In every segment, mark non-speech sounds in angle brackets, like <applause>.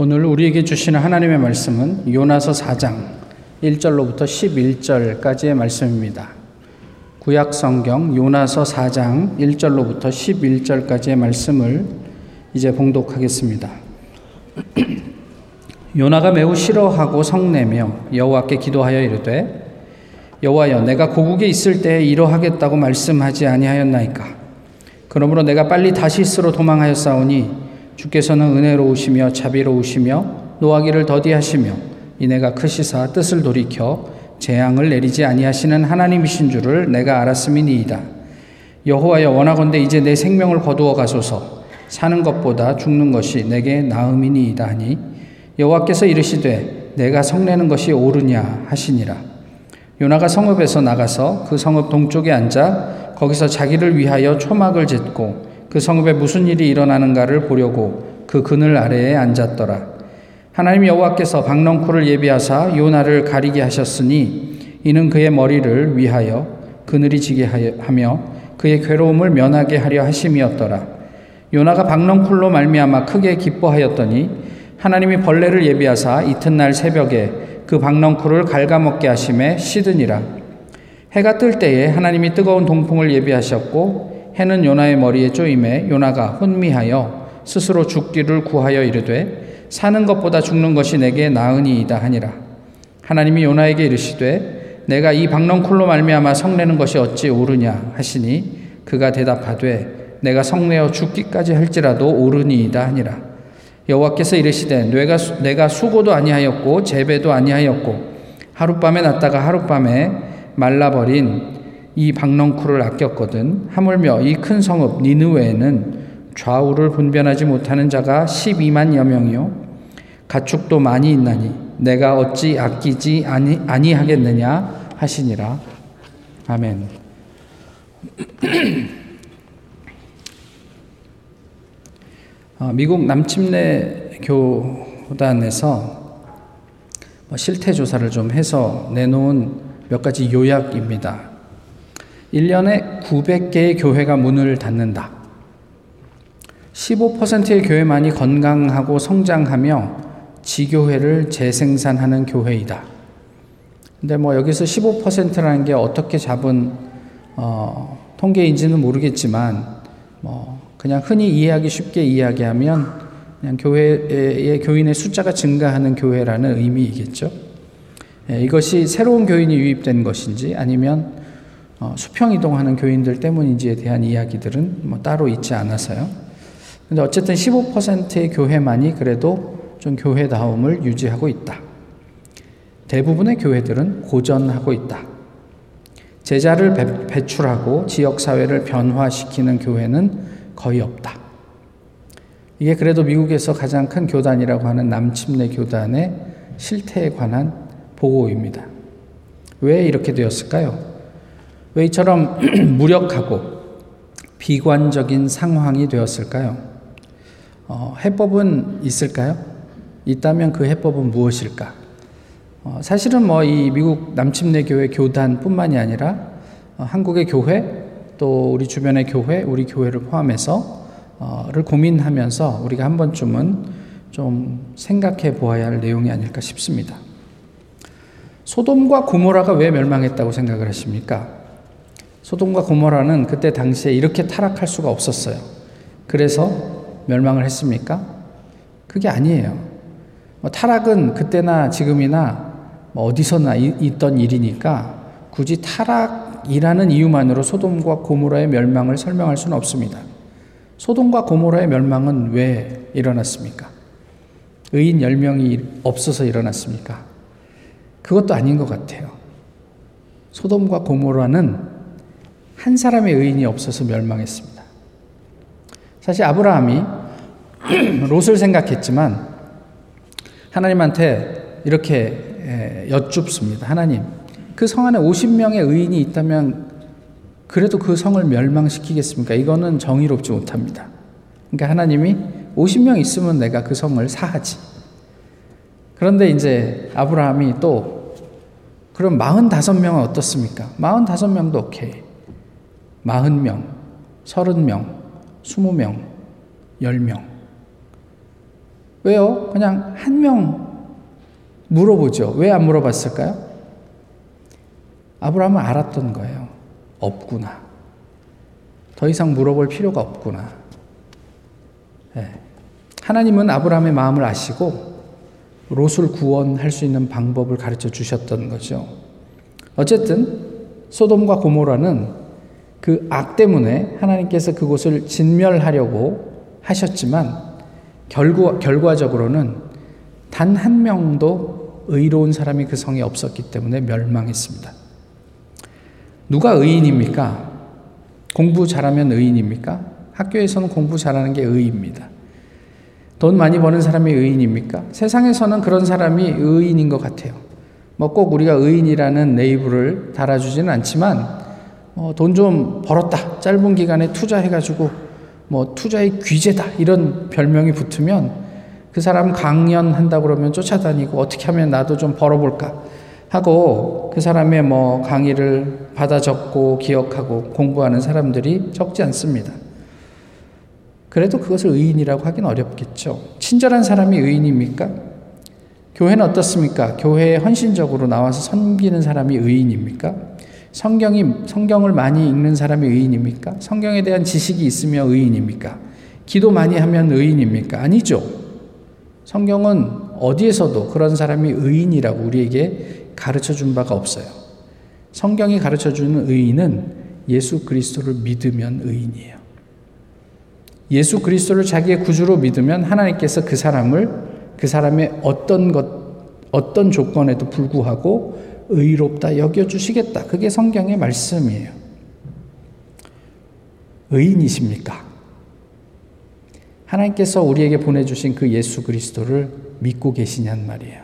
오늘 우리에게 주시는 하나님의 말씀은 요나서 4장 1절로부터 11절까지의 말씀입니다. 구약 성경 요나서 4장 1절로부터 11절까지의 말씀을 이제 봉독하겠습니다. <clears throat> 요나가 매우 싫어하고 성내며 여호와께 기도하여 이르되 여호와여 내가 고국에 있을 때에 이러하겠다고 말씀하지 아니하였나이까 그러므로 내가 빨리 다시스로 도망하였사오니 주께서는 은혜로우시며 자비로우시며 노하기를 더디하시며 이내가 크시사 뜻을 돌이켜 재앙을 내리지 아니하시는 하나님이신 줄을 내가 알았음이니이다. 여호와여 원하건대 이제 내 생명을 거두어 가소서 사는 것보다 죽는 것이 내게 나음이니이다 하니 여호와께서 이르시되 내가 성내는 것이 옳으냐 하시니라. 요나가 성읍에서 나가서 그 성읍 동쪽에 앉아 거기서 자기를 위하여 초막을 짓고 그 성읍에 무슨 일이 일어나는가를 보려고 그 그늘 아래에 앉았더라. 하나님 여호와께서 박넝쿨을 예비하사 요나를 가리게 하셨으니 이는 그의 머리를 위하여 그늘이 지게 하며 그의 괴로움을 면하게 하려 하심이었더라. 요나가 박넝쿨로 말미암아 크게 기뻐하였더니 하나님이 벌레를 예비하사 이튿날 새벽에 그 박넝쿨을 갉아먹게 하심에 시드니라. 해가 뜰 때에 하나님이 뜨거운 동풍을 예비하셨고 해는 요나의 머리에 쪼임에 요나가 혼미하여 스스로 죽기를 구하여 이르되 사는 것보다 죽는 것이 내게 나으니이다 하니라. 하나님이 요나에게 이르시되 내가 이 박넝쿨로 말미암아 성내는 것이 어찌 옳으냐 하시니 그가 대답하되 내가 성내어 죽기까지 할지라도 옳으니이다 하니라. 여호와께서 이르시되 내가 내가 수고도 아니하였고 재배도 아니하였고 하룻밤에 났다가 하룻밤에 말라버린 이 박넝쿨을 아꼈거든. 하물며 이 큰 성읍 니느웨에는 좌우를 분변하지 못하는 자가 12만여 명이요. 가축도 많이 있나니 내가 어찌 아끼지 아니, 아니하겠느냐 하시니라. 아멘. <clears throat> 어, 미국 남침내 교단에서 뭐 실태 조사를 좀 해서 내놓은 몇 가지 요약입니다. 1년에 900개의 교회가 문을 닫는다. 15%의 교회만이 건강하고 성장하며 지교회를 재생산하는 교회이다. 근데 뭐 여기서 15%라는 게 어떻게 잡은 어, 통계인지는 모르겠지만 뭐 그냥 흔히 이해하기 쉽게 이야기하면 그냥 교회의 교인의 숫자가 증가하는 교회라는 의미이겠죠. 예, 이것이 새로운 교인이 유입된 것인지 아니면 어, 수평 이동하는 교인들 때문인지에 대한 이야기들은 뭐 따로 있지 않아서요. 근데 어쨌든 15%의 교회만이 그래도 좀 교회다움을 유지하고 있다. 대부분의 교회들은 고전하고 있다. 제자를 배, 출하고 지역사회를 변화시키는 교회는 거의 없다. 이게 그래도 미국에서 가장 큰 교단이라고 하는 남침내 교단의 실태에 관한 보고입니다. 왜 이렇게 되었을까요? 왜 이처럼 <clears throat> 무력하고 비관적인 상황이 되었을까요? 어, 해법은 있을까요? 있다면 그 해법은 무엇일까? 어, 사실은 뭐 이 미국 남침내 교회 교단뿐만이 아니라 어, 한국의 교회 또 우리 주변의 교회, 우리 교회를 포함해서 를 고민하면서 우리가 한 번쯤은 좀 생각해 보아야 할 내용이 아닐까 싶습니다. 소돔과 고모라가 왜 멸망했다고 생각을 하십니까? 소돔과 고모라는 그때 당시에 이렇게 타락할 수가 없었어요. 그래서 멸망을 했습니까? 그게 아니에요. 뭐 타락은 그때나 지금이나 뭐 어디서나 있던 일이니까 굳이 타락이라는 이유만으로 소돔과 고모라의 멸망을 설명할 수는 없습니다. 소돔과 고모라의 멸망은 왜 일어났습니까? 의인 10명이 없어서 일어났습니까? 그것도 아닌 것 같아요. 소돔과 고모라는 한 사람의 의인이 없어서 멸망했습니다. 사실 아브라함이 <clears throat> 롯을 생각했지만 하나님한테 이렇게 여쭙습니다. 하나님, 그 성 안에 50명의 의인이 있다면 그래도 그 성을 멸망시키겠습니까? 이거는 정의롭지 못합니다. 그러니까 하나님이 50명 있으면 내가 그 성을 사하지. 그런데 이제 아브라함이 또 그럼 45명은 어떻습니까? 45명도 오케이. 40명, 30명, 20명, 10명. 왜요? 그냥 한 명 물어보죠. 왜 안 물어봤을까요? 아브라함은 알았던 거예요. 없구나. 더 이상 물어볼 필요가 없구나. 네. 하나님은 아브라함의 마음을 아시고 롯을 구원할 수 있는 방법을 가르쳐 주셨던 거죠. 어쨌든 소돔과 고모라는 그 악 때문에 하나님께서 그곳을 진멸하려고 하셨지만 결과, 결과적으로는 단 한 명도 의로운 사람이 그 성에 없었기 때문에 멸망했습니다. 누가 의인입니까? 공부 잘하면 의인입니까? 학교에서는 공부 잘하는 게 의입니다. 돈 많이 버는 사람이 의인입니까? 세상에서는 그런 사람이 의인인 것 같아요. 뭐 꼭 우리가 의인이라는 네이블을 달아주지는 않지만 어, 돈 좀 벌었다. 짧은 기간에 투자해가지고 뭐 투자의 귀재다. 이런 별명이 붙으면 그 사람 강연한다 그러면 쫓아다니고 어떻게 하면 나도 좀 벌어볼까 하고 그 사람의 뭐 강의를 받아 적고 기억하고 공부하는 사람들이 적지 않습니다. 그래도 그것을 의인이라고 하긴 어렵겠죠. 친절한 사람이 의인입니까? 교회는 어떻습니까? 교회에 헌신적으로 나와서 섬기는 사람이 의인입니까? 성경이 성경을 많이 읽는 사람이 의인입니까? 성경에 대한 지식이 있으며 의인입니까? 기도 많이 하면 의인입니까? 아니죠. 성경은 어디에서도 그런 사람이 의인이라고 우리에게 가르쳐 준 바가 없어요. 성경이 가르쳐 주는 의인은 예수 그리스도를 믿으면 의인이에요. 예수 그리스도를 자기의 구주로 믿으면 하나님께서 그 사람을 그 사람의 어떤 것 어떤 조건에도 불구하고 의롭다 여겨주시겠다. 그게 성경의 말씀이에요. 의인이십니까? 하나님께서 우리에게 보내주신 그 예수 그리스도를 믿고 계시냔 말이에요.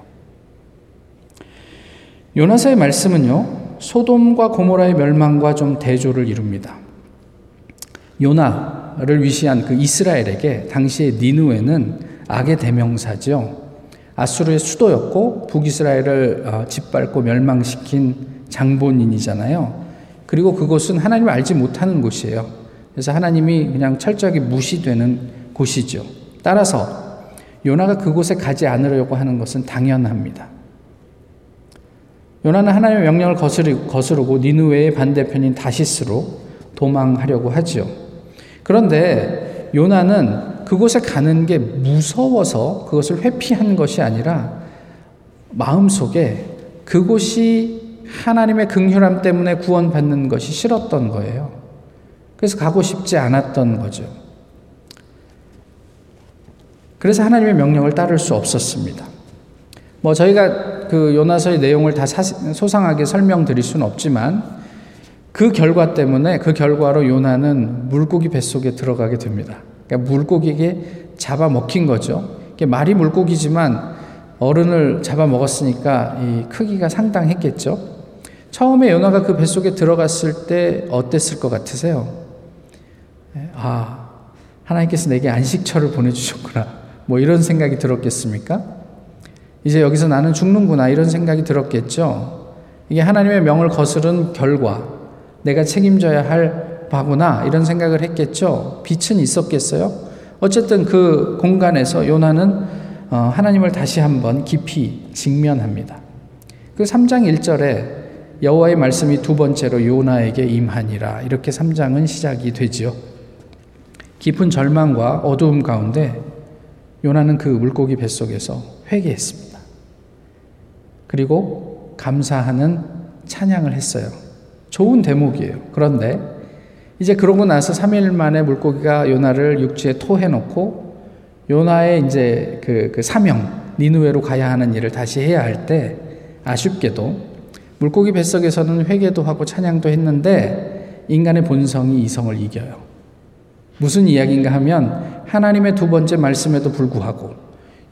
요나서의 말씀은요, 소돔과 고모라의 멸망과 좀 대조를 이룹니다. 요나를 위시한 그 이스라엘에게 당시의 니누에는 악의 대명사죠. 아수르의 수도였고 북이스라엘을 어, 짓밟고 멸망시킨 장본인이잖아요. 그리고 그곳은 하나님을 알지 못하는 곳이에요. 그래서 하나님이 그냥 철저하게 무시되는 곳이죠. 따라서 요나가 그곳에 가지 않으려고 하는 것은 당연합니다. 요나는 하나님의 명령을 거스르고 니누웨의 반대편인 다시스로 도망하려고 하죠. 그런데 요나는 그곳에 가는 게 무서워서 그것을 회피한 것이 아니라 마음속에 그곳이 하나님의 긍휼함 때문에 구원받는 것이 싫었던 거예요. 그래서 가고 싶지 않았던 거죠. 그래서 하나님의 명령을 따를 수 없었습니다. 뭐 저희가 그 요나서의 내용을 다 소상하게 설명드릴 수는 없지만 그 결과 때문에 그 결과로 요나는 물고기 뱃속에 들어가게 됩니다. 그러니까 물고기에게 잡아먹힌 거죠. 말이 물고기지만 어른을 잡아먹었으니까 이 크기가 상당했겠죠. 처음에 요나가 그 뱃속에 들어갔을 때 어땠을 것 같으세요? 아, 하나님께서 내게 안식처를 보내주셨구나. 뭐 이런 생각이 들었겠습니까? 이제 여기서 나는 죽는구나. 이런 생각이 들었겠죠. 이게 하나님의 명을 거스른 결과, 내가 책임져야 할 바구나 이런 생각을 했겠죠. 빛은 있었겠어요. 어쨌든 그 공간에서 요나는 어, 하나님을 다시 한번 깊이 직면합니다. 그 3장 1절에 여호와의 말씀이 두 번째로 요나에게 임하니라 이렇게 3장은 시작이 되지요. 깊은 절망과 어두움 가운데 요나는 그 물고기 뱃속에서 회개했습니다. 그리고 감사하는 찬양을 했어요. 좋은 대목이에요. 그런데 이제 그러고 나서 3일 만에 물고기가 요나를 육지에 토해 놓고 요나의 이제 그, 그 사명, 니누웨로 가야 하는 일을 다시 해야 할 때 아쉽게도 물고기 뱃속에서는 회개도 하고 찬양도 했는데 인간의 본성이 이성을 이겨요. 무슨 이야기인가 하면 하나님의 두 번째 말씀에도 불구하고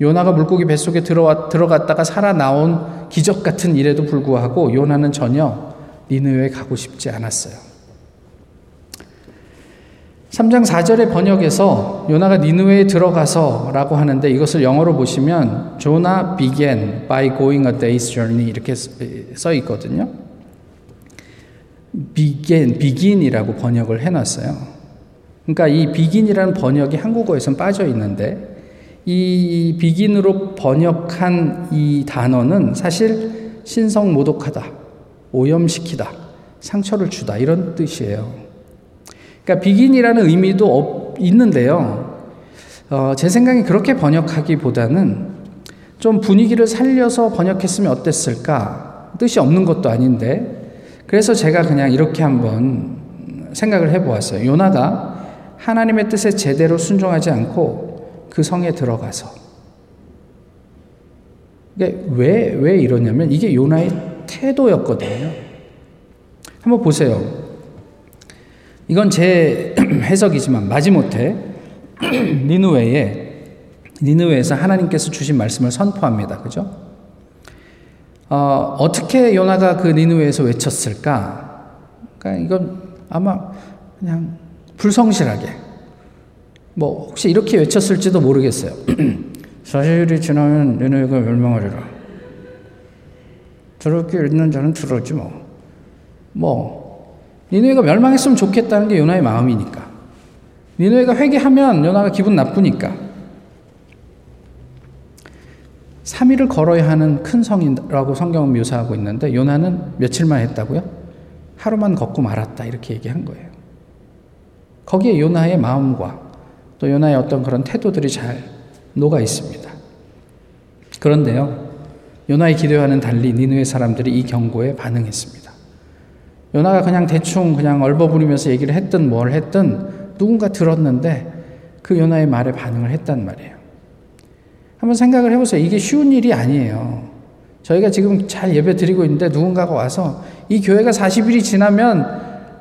요나가 물고기 뱃속에 들어와, 들어갔다가 살아 나온 기적 같은 일에도 불구하고 요나는 전혀 니느웨에 가고 싶지 않았어요. 3장 4절의 번역에서 요나가 니누웨에 들어가서 라고 하는데 이것을 영어로 보시면 조나 began by going a day's journey 이렇게 써 있거든요. began, begin이라고 번역을 해놨어요. 그러니까 이 begin이라는 번역이 한국어에선 빠져 있는데 이 비긴으로 번역한 이 단어는 사실 신성 모독하다, 오염시키다, 상처를 주다 이런 뜻이에요. 그러니까 비긴이라는 의미도 없, 있는데요. 어, 제 생각에 그렇게 번역하기보다는 좀 분위기를 살려서 번역했으면 어땠을까? 뜻이 없는 것도 아닌데 그래서 제가 그냥 이렇게 한번 생각을 해보았어요. 요나가 하나님의 뜻에 제대로 순종하지 않고 그 성에 들어가서 왜, 왜 이러냐면 이게 요나의 태도였거든요. 한번 보세요. 이건 제 <clears throat> 해석이지만 마지못해 <clears throat> 니누웨에 니누웨에서 하나님께서 주신 말씀을 선포합니다. 그죠? 어, 어떻게 요나가 그 니누웨에서 외쳤을까? 그러니까 이건 아마 그냥 불성실하게 뭐 혹시 이렇게 외쳤을지도 모르겠어요. <clears throat> 사실이 지나면 니누웨가 멸망하리라. 저렇게 있는 자는 들었지 뭐. 뭐 니누웨가 멸망했으면 좋겠다는 게 요나의 마음이니까. 니누웨가 회개하면 요나가 기분 나쁘니까. 3일을 걸어야 하는 큰 성이라고 성경은 묘사하고 있는데 요나는 며칠만 했다고요? 하루만 걷고 말았다 이렇게 얘기한 거예요. 거기에 요나의 마음과 또 요나의 어떤 그런 태도들이 잘 녹아 있습니다. 그런데요. 요나의 기도와는 달리 니누의 사람들이 이 경고에 반응했습니다. 요나가 그냥 대충 그냥 얼버무리면서 얘기를 했든 뭘 했든 누군가 들었는데 그 요나의 말에 반응을 했단 말이에요. 한번 생각을 해보세요. 이게 쉬운 일이 아니에요. 저희가 지금 잘 예배 드리고 있는데 누군가가 와서 이 교회가 40일이 지나면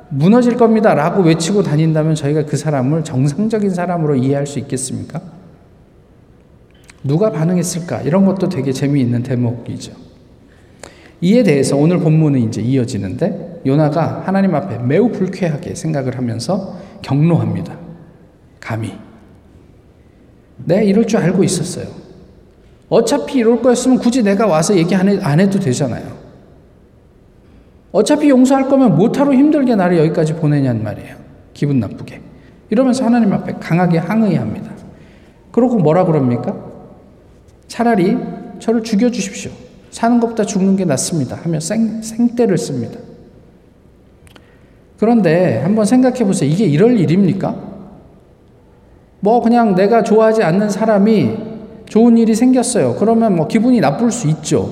무너질 겁니다. 라고 외치고 다닌다면 저희가 그 사람을 정상적인 사람으로 이해할 수 있겠습니까? 누가 반응했을까? 이런 것도 되게 재미있는 대목이죠. 이에 대해서 오늘 본문은 이제 이어지는데 요나가 하나님 앞에 매우 불쾌하게 생각을 하면서 경로합니다. 감히. 내 이럴 줄 알고 있었어요. 어차피 이럴 거였으면 굳이 내가 와서 얘기 안, 해도 되잖아요. 어차피 용서할 거면 못하러 힘들게 나를 여기까지 보내냔 말이에요. 기분 나쁘게. 이러면서 하나님 앞에 강하게 항의합니다. 그러고 뭐라 그럽니까? 차라리 저를 죽여주십시오. 사는 것보다 죽는 게 낫습니다. 하며 생, 생떼를 씁니다. 그런데 한번 생각해 보세요. 이게 이럴 일입니까? 뭐 그냥 내가 좋아하지 않는 사람이 좋은 일이 생겼어요. 그러면 뭐 기분이 나쁠 수 있죠.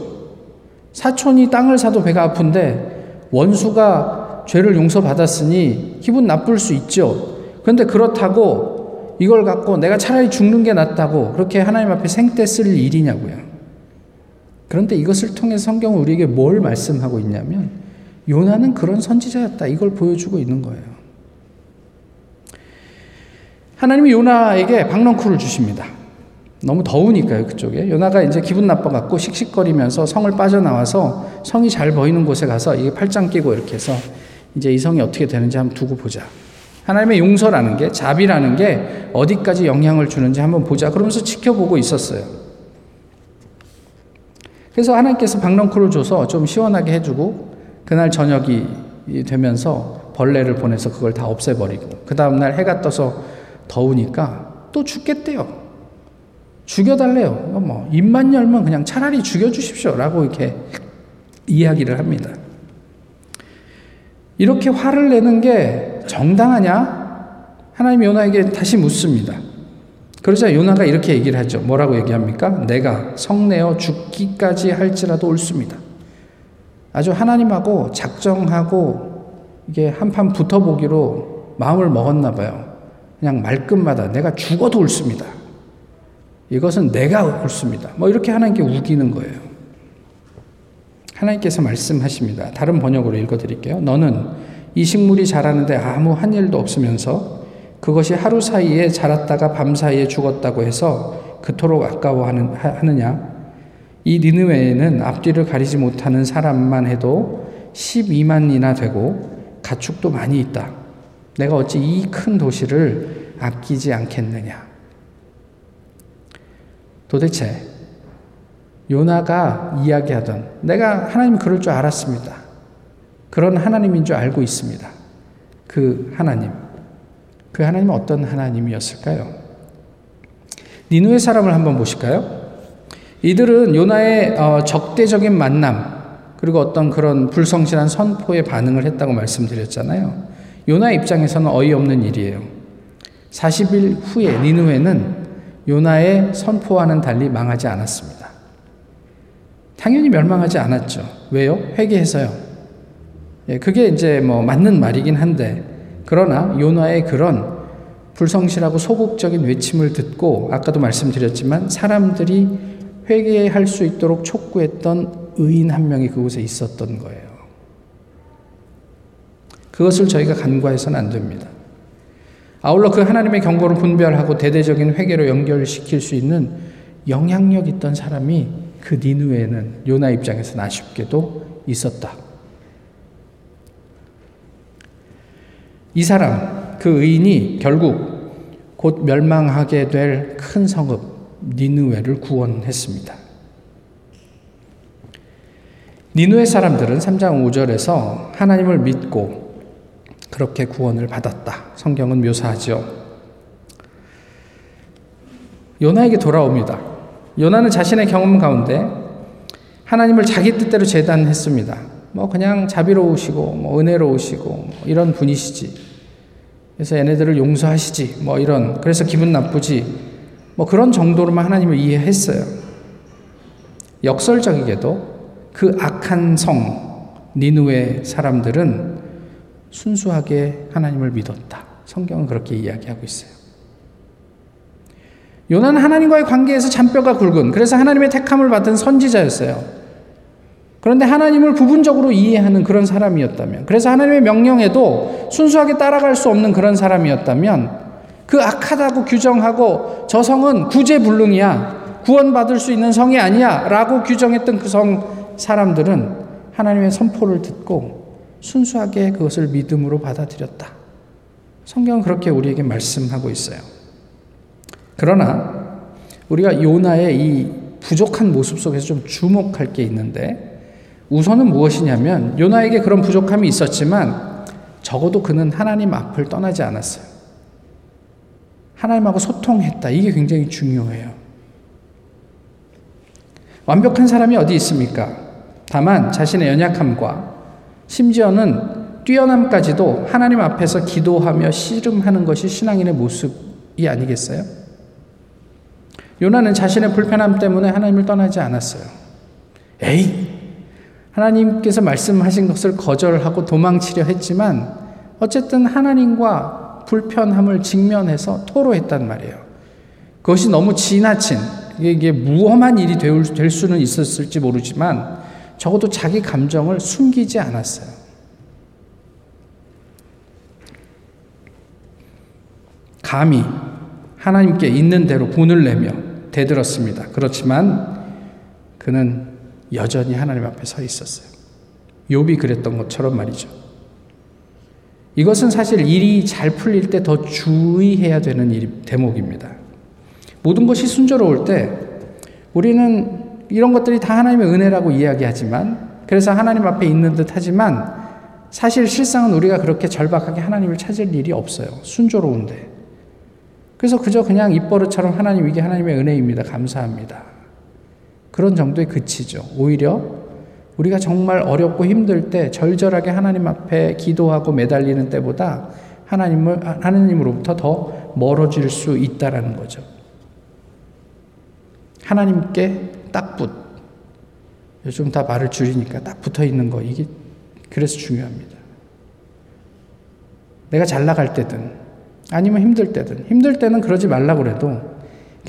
사촌이 땅을 사도 배가 아픈데 원수가 죄를 용서받았으니 기분 나쁠 수 있죠. 그런데 그렇다고 이걸 갖고 내가 차라리 죽는 게 낫다고 그렇게 하나님 앞에 생떼 쓸 일이냐고요. 그런데 이것을 통해 성경은 우리에게 뭘 말씀하고 있냐면 요나는 그런 선지자였다. 이걸 보여주고 있는 거예요. 하나님이 요나에게 박넝쿨을 주십니다. 너무 더우니까요, 그쪽에. 요나가 이제 기분 나빠갖고 씩씩거리면서 성을 빠져나와서 성이 잘 보이는 곳에 가서 이게 팔짱 끼고 이렇게 해서 이제 이 성이 어떻게 되는지 한번 두고 보자. 하나님의 용서라는 게, 자비라는 게 어디까지 영향을 주는지 한번 보자. 그러면서 지켜보고 있었어요. 그래서 하나님께서 박넝쿨을 줘서 좀 시원하게 해주고, 그날 저녁이 되면서 벌레를 보내서 그걸 다 없애버리고, 그 다음날 해가 떠서 더우니까 또 죽겠대요. 죽여달래요. 뭐 입만 열면 그냥 차라리 죽여주십시오라고 이렇게 이야기를 합니다. 이렇게 화를 내는 게 정당하냐? 하나님 요나에게 다시 묻습니다. 그러자 요나가 이렇게 얘기를 하죠. 뭐라고 얘기합니까? 내가 성내어 죽기까지 할지라도 옳습니다. 아주 하나님하고 작정하고 이게 한판 붙어보기로 마음을 먹었나 봐요. 그냥 말끝마다 내가 죽어도 옳습니다. 이것은 내가 옳습니다. 뭐 이렇게 하나님께 우기는 거예요. 하나님께서 말씀하십니다. 다른 번역으로 읽어드릴게요. 너는 이 식물이 자라는데 아무 한 일도 없으면서 그것이 하루 사이에 자랐다가 밤 사이에 죽었다고 해서 그토록 아까워하느냐? 이 니느웨에는 앞뒤를 가리지 못하는 사람만 해도 12만이나 되고 가축도 많이 있다. 내가 어찌 이 큰 도시를 아끼지 않겠느냐? 도대체 요나가 이야기하던 내가 하나님 그럴 줄 알았습니다. 그런 하나님인 줄 알고 있습니다. 그 하나님. 그 하나님은 어떤 하나님이었을까요? 니누의 사람을 한번 보실까요? 이들은 요나의 어, 적대적인 만남 그리고 어떤 그런 불성실한 선포에 반응을 했다고 말씀드렸잖아요. 요나 입장에서는 어이없는 일이에요. 40일 후에 니누에는 요나의 선포와는 달리 망하지 않았습니다. 당연히 멸망하지 않았죠. 왜요? 회개해서요. 예, 그게 이제 뭐 맞는 말이긴 한데, 그러나 요나의 그런 불성실하고 소극적인 외침을 듣고, 아까도 말씀드렸지만, 사람들이 회개할 수 있도록 촉구했던 의인 한 명이 그곳에 있었던 거예요. 그것을 저희가 간과해서는 안 됩니다. 아울러 그 하나님의 경고를 분별하고 대대적인 회개로 연결시킬 수 있는 영향력 있던 사람이 그 니누에는 요나 입장에서는 아쉽게도 있었다. 이 사람, 그 의인이 결국 곧 멸망하게 될 큰 성읍 니누에를 구원했습니다. 니누의 사람들은 3장 5절에서 하나님을 믿고 그렇게 구원을 받았다. 성경은 묘사하죠. 요나에게 돌아옵니다. 요나는 자신의 경험 가운데 하나님을 자기 뜻대로 재단했습니다. 뭐 그냥 자비로우시고 뭐 은혜로우시고 뭐 이런 분이시지. 그래서 얘네들을 용서하시지. 뭐 이런 그래서 기분 나쁘지. 뭐 그런 정도로만 하나님을 이해했어요. 역설적이게도 그 악한 성 니누의 사람들은 순수하게 하나님을 믿었다. 성경은 그렇게 이야기하고 있어요. 요나는 하나님과의 관계에서 잔뼈가 굵은 그래서 하나님의 택함을 받은 선지자였어요. 그런데 하나님을 부분적으로 이해하는 그런 사람이었다면, 그래서 하나님의 명령에도 순수하게 따라갈 수 없는 그런 사람이었다면, 그 악하다고 규정하고 저 성은 구제불능이야, 구원받을 수 있는 성이 아니야, 라고 규정했던 그 성 사람들은 하나님의 선포를 듣고 순수하게 그것을 믿음으로 받아들였다. 성경은 그렇게 우리에게 말씀하고 있어요. 그러나 우리가 요나의 이 부족한 모습 속에서 좀 주목할 게 있는데 우선은 무엇이냐면 요나에게 그런 부족함이 있었지만 적어도 그는 하나님 앞을 떠나지 않았어요. 하나님하고 소통했다. 이게 굉장히 중요해요. 완벽한 사람이 어디 있습니까? 다만 자신의 연약함과 심지어는 뛰어남까지도 하나님 앞에서 기도하며 씨름하는 것이 신앙인의 모습이 아니겠어요? 요나는 자신의 불편함 때문에 하나님을 떠나지 않았어요. 에이! 하나님께서 말씀하신 것을 거절하고 도망치려 했지만 어쨌든 하나님과 불편함을 직면해서 토로했단 말이에요. 그것이 너무 지나친, 이게 무험한 일이 될 수는 있었을지 모르지만 적어도 자기 감정을 숨기지 않았어요. 감히 하나님께 있는 대로 분을 내며 대들었습니다. 그렇지만 그는 여전히 하나님 앞에 서 있었어요. 욥이 그랬던 것처럼 말이죠. 이것은 사실 일이 잘 풀릴 때 더 주의해야 되는 일, 대목입니다. 모든 것이 순조로울 때 우리는 이런 것들이 다 하나님의 은혜라고 이야기하지만 그래서 하나님 앞에 있는 듯 하지만 사실 실상은 우리가 그렇게 절박하게 하나님을 찾을 일이 없어요. 순조로운데. 그래서 그저 그냥 입버릇처럼 하나님 이게 하나님의 은혜입니다. 감사합니다. 그런 정도에 그치죠. 오히려 우리가 정말 어렵고 힘들 때 절절하게 하나님 앞에 기도하고 매달리는 때보다 하나님을 하나님으로부터 더 멀어질 수 있다라는 거죠. 하나님께 딱 붙. 요즘 다 말을 줄이니까 딱 붙어 있는 거. 이게 그래서 중요합니다. 내가 잘 나갈 때든 아니면 힘들 때든 힘들 때는 그러지 말라고 그래도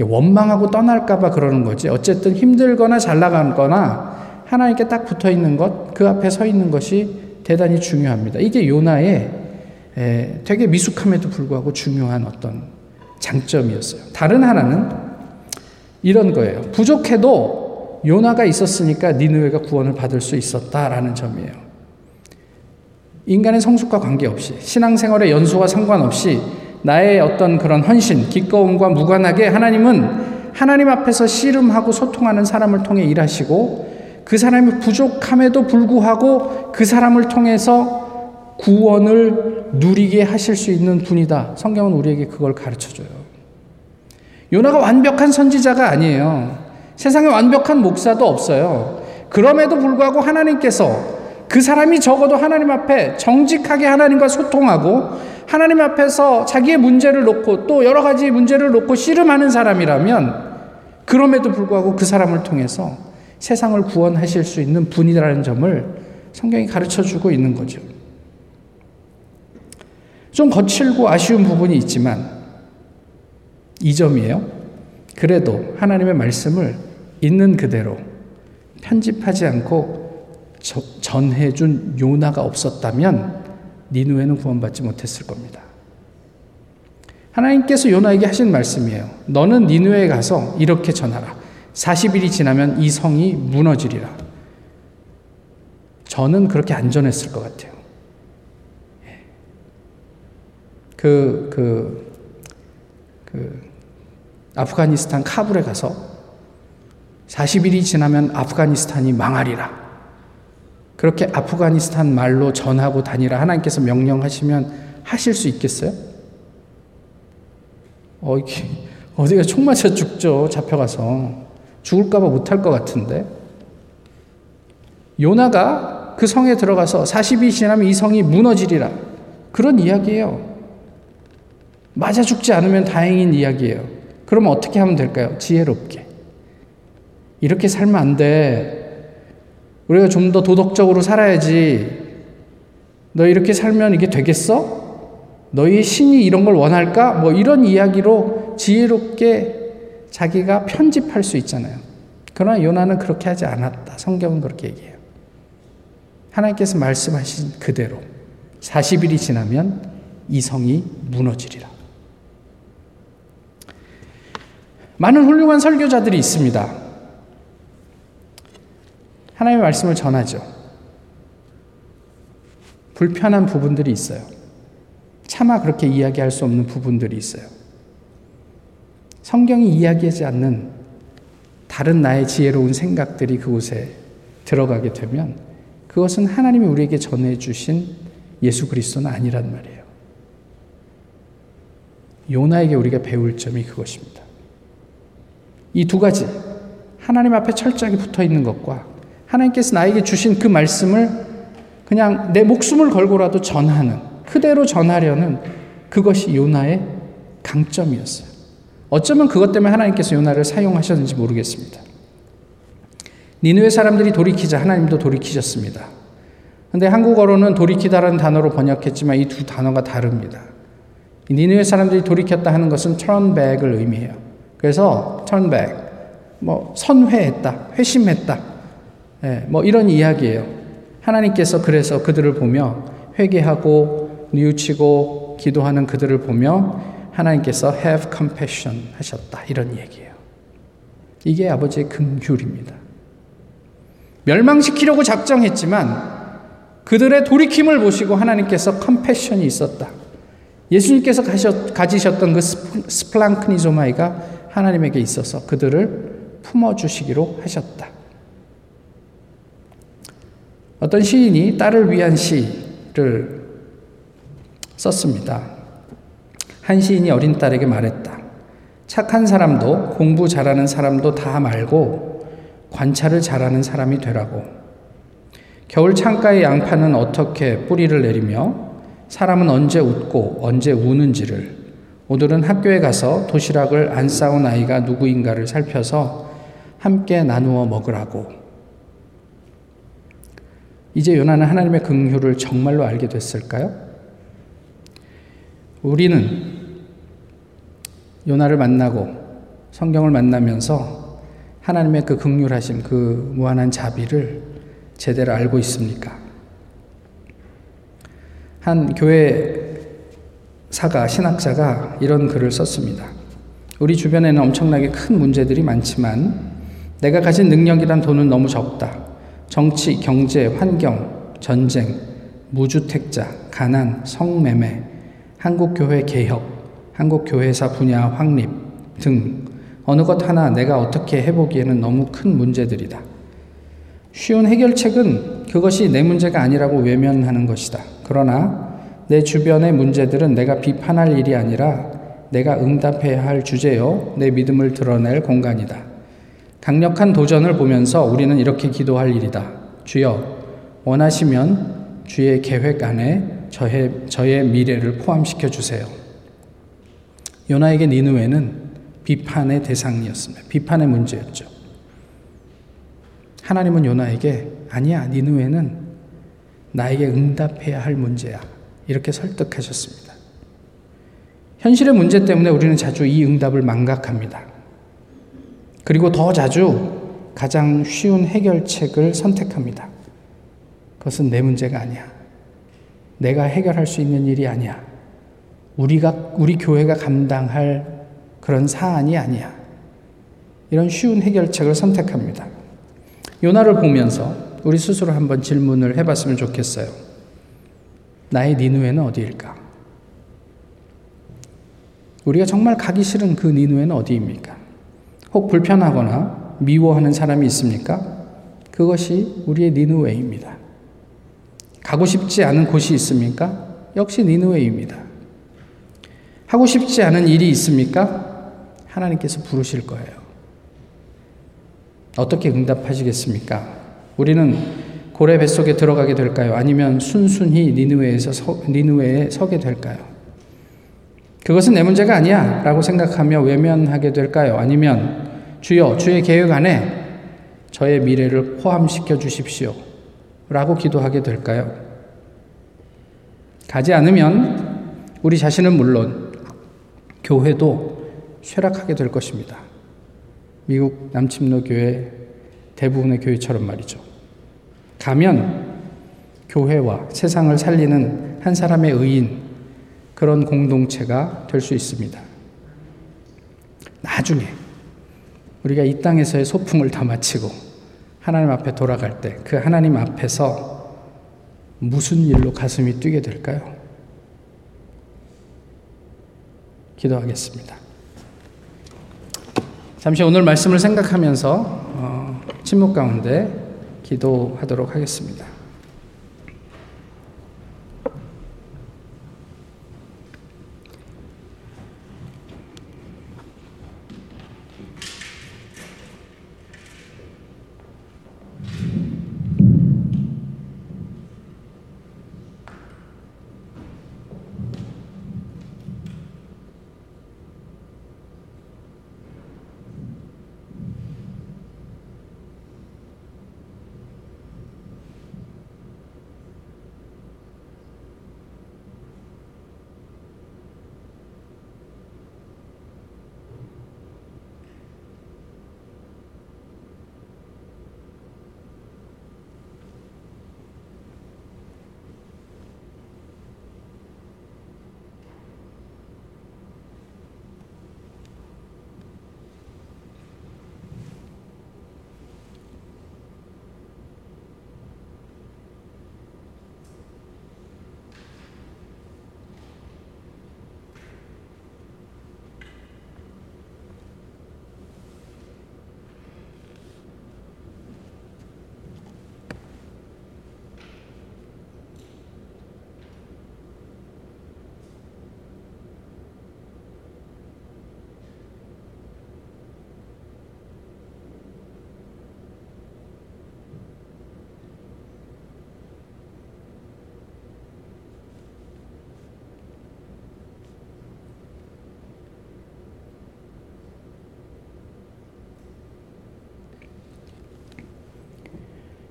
원망하고 떠날까봐 그러는 거지. 어쨌든 힘들거나 잘 나가거나 하나님께 딱 붙어 있는 것, 그 앞에 서 있는 것이 대단히 중요합니다. 이게 요나의 되게 미숙함에도 불구하고 중요한 어떤 장점이었어요. 다른 하나는 이런 거예요. 부족해도 요나가 있었으니까 니느웨가 구원을 받을 수 있었다라는 점이에요. 인간의 성숙과 관계없이 신앙생활의 연수와 상관없이 나의 어떤 그런 헌신, 기꺼움과 무관하게 하나님은 하나님 앞에서 씨름하고 소통하는 사람을 통해 일하시고 그 사람이 부족함에도 불구하고 그 사람을 통해서 구원을 누리게 하실 수 있는 분이다. 성경은 우리에게 그걸 가르쳐 줘요. 요나가 완벽한 선지자가 아니에요. 세상에 완벽한 목사도 없어요. 그럼에도 불구하고 하나님께서 그 사람이 적어도 하나님 앞에 정직하게 하나님과 소통하고 하나님 앞에서 자기의 문제를 놓고 또 여러 가지 문제를 놓고 씨름하는 사람이라면 그럼에도 불구하고 그 사람을 통해서 세상을 구원하실 수 있는 분이라는 점을 성경이 가르쳐 주고 있는 거죠. 좀 거칠고 아쉬운 부분이 있지만 이 점이에요. 그래도 하나님의 말씀을 있는 그대로 편집하지 않고 전해준 요나가 없었다면 니누에는 구원받지 못했을 겁니다. 하나님께서 요나에게 하신 말씀이에요. 너는 니누에 가서 이렇게 전하라. 40일이 지나면 이 성이 무너지리라. 저는 그렇게 안 전했을 것 같아요. 예. 그, 그, 그, 아프가니스탄 카불에 가서 40일이 지나면 아프가니스탄이 망하리라. 그렇게 아프가니스탄 말로 전하고 다니라 하나님께서 명령하시면 하실 수 있겠어요? 어, 어디가 총 맞아 죽죠. 잡혀가서. 죽을까봐 못할 것 같은데. 요나가 그 성에 들어가서 40이 지나면 이 성이 무너지리라. 그런 이야기예요. 맞아 죽지 않으면 다행인 이야기예요. 그러면 어떻게 하면 될까요? 지혜롭게. 이렇게 살면 안 돼. 우리가 좀 더 도덕적으로 살아야지. 너 이렇게 살면 이게 되겠어? 너희 신이 이런 걸 원할까? 뭐 이런 이야기로 지혜롭게 자기가 편집할 수 있잖아요. 그러나 요나는 그렇게 하지 않았다. 성경은 그렇게 얘기해요. 하나님께서 말씀하신 그대로 40일이 지나면 이 성이 무너지리라. 많은 훌륭한 설교자들이 있습니다. 하나님의 말씀을 전하죠. 불편한 부분들이 있어요. 차마 그렇게 이야기할 수 없는 부분들이 있어요. 성경이 이야기하지 않는 다른 나의 지혜로운 생각들이 그곳에 들어가게 되면 그것은 하나님이 우리에게 전해주신 예수 그리스도는 아니란 말이에요. 요나에게 우리가 배울 점이 그것입니다. 이 두 가지, 하나님 앞에 철저하게 붙어 있는 것과 하나님께서 나에게 주신 그 말씀을 그냥 내 목숨을 걸고라도 전하는, 그대로 전하려는 그것이 요나의 강점이었어요. 어쩌면 그것 때문에 하나님께서 요나를 사용하셨는지 모르겠습니다. 니누의 사람들이 돌이키자 하나님도 돌이키셨습니다. 근데 한국어로는 돌이키다라는 단어로 번역했지만 이 두 단어가 다릅니다. 니누의 사람들이 돌이켰다 하는 것은 back을 의미해요. 그래서 back, 뭐 선회했다, 회심했다, 예, 뭐 이런 이야기예요. 하나님께서 그래서 그들을 보며 회개하고 뉘우치고 기도하는 그들을 보며 하나님께서 have compassion 하셨다. 이런 얘기예요. 이게 아버지의 긍휼입니다. 멸망시키려고 작정했지만 그들의 돌이킴을 보시고 하나님께서 컴패션이 있었다. 예수님께서 가지셨던 그 스플랑크니조마이가 하나님에게 있어서 그들을 품어주시기로 하셨다. 어떤 시인이 딸을 위한 시를 썼습니다. 한 시인이 어린 딸에게 말했다. 착한 사람도 공부 잘하는 사람도 다 말고 관찰을 잘하는 사람이 되라고. 겨울 창가의 양파는 어떻게 뿌리를 내리며 사람은 언제 웃고 언제 우는지를 오늘은 학교에 가서 도시락을 안 싸운 아이가 누구인가를 살펴서 함께 나누어 먹으라고. 이제 요나는 하나님의 긍휼을 정말로 알게 됐을까요? 우리는 요나를 만나고 성경을 만나면서 하나님의 그 긍휼하심, 그 무한한 자비를 제대로 알고 있습니까? 한 교회 사가, 신학자가 이런 글을 썼습니다. 우리 주변에는 엄청나게 큰 문제들이 많지만 내가 가진 능력이란 돈은 너무 적다. 정치, 경제, 환경, 전쟁, 무주택자, 가난, 성매매, 한국교회 개혁, 한국교회사 분야 확립 등 어느 것 하나 내가 어떻게 해보기에는 너무 큰 문제들이다. 쉬운 해결책은 그것이 내 문제가 아니라고 외면하는 것이다. 그러나 내 주변의 문제들은 내가 비판할 일이 아니라 내가 응답해야 할 주제요. 내 믿음을 드러낼 공간이다. 강력한 도전을 보면서 우리는 이렇게 기도할 일이다. 주여, 원하시면 주의 계획 안에 저의, 저의 미래를 포함시켜 주세요. 요나에게 니누에는 비판의 대상이었습니다. 비판의 문제였죠. 하나님은 요나에게 아니야, 니누에는 나에게 응답해야 할 문제야. 이렇게 설득하셨습니다. 현실의 문제 때문에 우리는 자주 이 응답을 망각합니다. 그리고 더 자주 가장 쉬운 해결책을 선택합니다. 그것은 내 문제가 아니야. 내가 해결할 수 있는 일이 아니야. 우리가, 우리 교회가 감당할 그런 사안이 아니야. 이런 쉬운 해결책을 선택합니다. 요나를 보면서 우리 스스로 한번 질문을 해봤으면 좋겠어요. 나의 니누에는 어디일까? 우리가 정말 가기 싫은 그 니누에는 어디입니까? 혹 불편하거나 미워하는 사람이 있습니까? 그것이 우리의 니누웨입니다. 가고 싶지 않은 곳이 있습니까? 역시 니누웨입니다. 하고 싶지 않은 일이 있습니까? 하나님께서 부르실 거예요. 어떻게 응답하시겠습니까? 우리는 고래 뱃속에 들어가게 될까요? 아니면 순순히 니누웨에서 서, 니누웨에 서게 될까요? 그것은 내 문제가 아니야 라고 생각하며 외면하게 될까요? 아니면 주여 주의 계획 안에 저의 미래를 포함시켜 주십시오 라고 기도하게 될까요? 가지 않으면 우리 자신은 물론 교회도 쇠락하게 될 것입니다. 미국 남침로 교회 대부분의 교회처럼 말이죠. 가면 교회와 세상을 살리는 한 사람의 의인, 그런 공동체가 될 수 있습니다. 나중에 우리가 이 땅에서의 소풍을 다 마치고 하나님 앞에 돌아갈 때 그 하나님 앞에서 무슨 일로 가슴이 뛰게 될까요? 기도하겠습니다. 잠시 오늘 말씀을 생각하면서 어, 침묵 가운데 기도하도록 하겠습니다.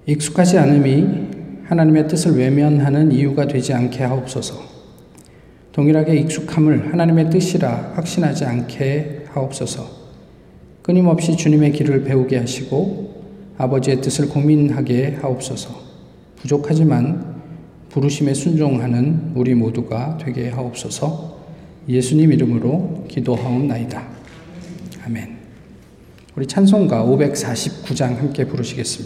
익숙하지 않음이 하나님의 뜻을 외면하는 이유가 되지 않게 하옵소서. 동일하게 익숙함을 하나님의 뜻이라 확신하지 않게 하옵소서. 끊임없이 주님의 길을 배우게 하시고 아버지의 뜻을 고민하게 하옵소서. 부족하지만 부르심에 순종하는 우리 모두가 되게 하옵소서. 예수님 이름으로 기도하옵나이다. 아멘. 우리 찬송가 549장 함께 부르시겠습니다.